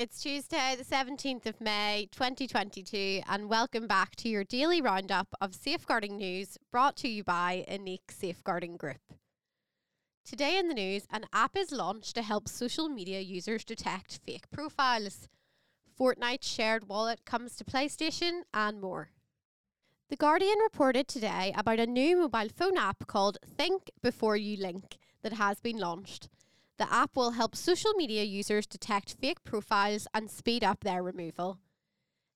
It's Tuesday, the 17th of May, 2022, and welcome back to your daily roundup of safeguarding news brought to you by Ineqe Safeguarding Group. Today in the news, an app is launched to help social media users detect fake profiles. Fortnite shared wallet comes to PlayStation, and more. The Guardian reported today about a new mobile phone app called Think Before You Link that has been launched. The app will help social media users detect fake profiles and speed up their removal.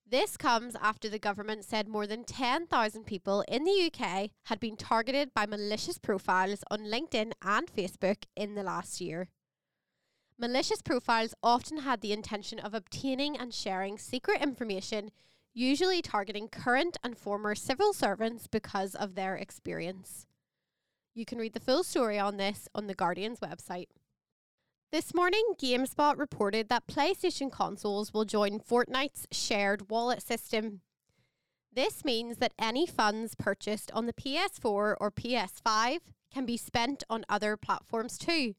This comes after the government said more than 10,000 people in the UK had been targeted by malicious profiles on LinkedIn and Facebook in the last year. Malicious profiles often had the intention of obtaining and sharing secret information, usually targeting current and former civil servants because of their experience. You can read the full story on this on The Guardian's website. This morning, GameSpot reported that PlayStation consoles will join Fortnite's shared wallet system. This means that any funds purchased on the PS4 or PS5 can be spent on other platforms too.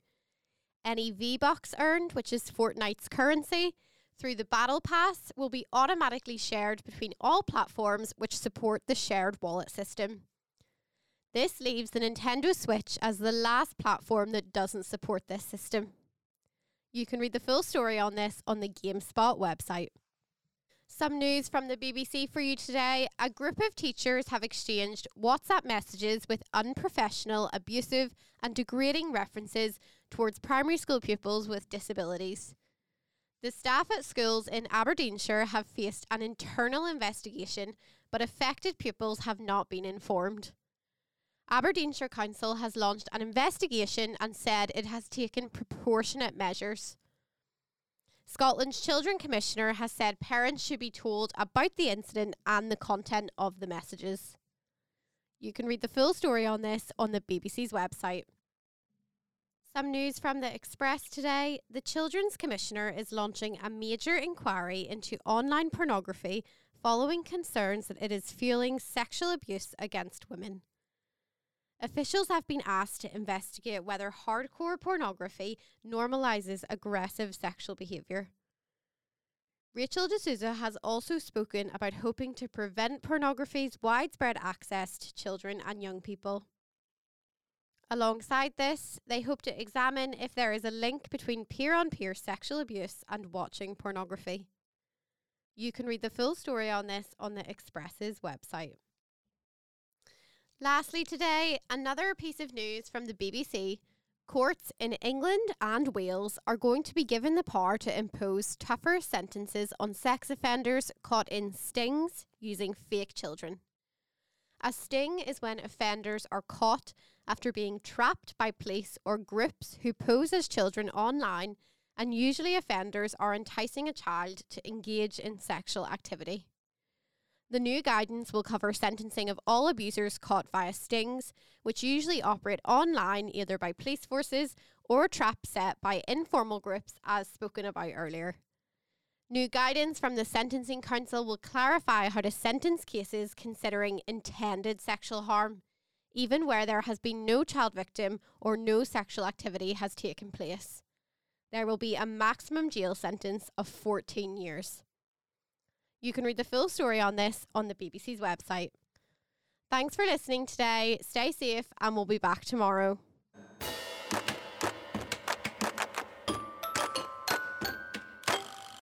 Any V-Bucks earned, which is Fortnite's currency, through the Battle Pass will be automatically shared between all platforms which support the shared wallet system. This leaves the Nintendo Switch as the last platform that doesn't support this system. You can read the full story on this on the GameSpot website. Some news from the BBC for you today. A group of teachers have exchanged WhatsApp messages with unprofessional, abusive, and degrading references towards primary school pupils with disabilities. The staff at schools in Aberdeenshire have faced an internal investigation, but affected pupils have not been informed. Aberdeenshire Council has launched an investigation and said it has taken proportionate measures. Scotland's Children Commissioner has said parents should be told about the incident and the content of the messages. You can read the full story on this on the BBC's website. Some news from the Express today. The Children's Commissioner is launching a major inquiry into online pornography following concerns that it is fueling sexual abuse against women. Officials have been asked to investigate whether hardcore pornography normalises aggressive sexual behaviour. Rachel de Souza has also spoken about hoping to prevent pornography's widespread access to children and young people. Alongside this, they hope to examine if there is a link between peer on peer sexual abuse and watching pornography. You can read the full story on this on the Express's website. Lastly, today, another piece of news from the BBC. Courts in England and Wales are going to be given the power to impose tougher sentences on sex offenders caught in stings using fake children. A sting is when offenders are caught after being trapped by police or groups who pose as children online, and usually offenders are enticing a child to engage in sexual activity. The new guidance will cover sentencing of all abusers caught via stings, which usually operate online either by police forces or traps set by informal groups, as spoken about earlier. New guidance from the Sentencing Council will clarify how to sentence cases considering intended sexual harm, even where there has been no child victim or no sexual activity has taken place. There will be a maximum jail sentence of 14 years. You can read the full story on this on the BBC's website. Thanks for listening today. Stay safe, and we'll be back tomorrow.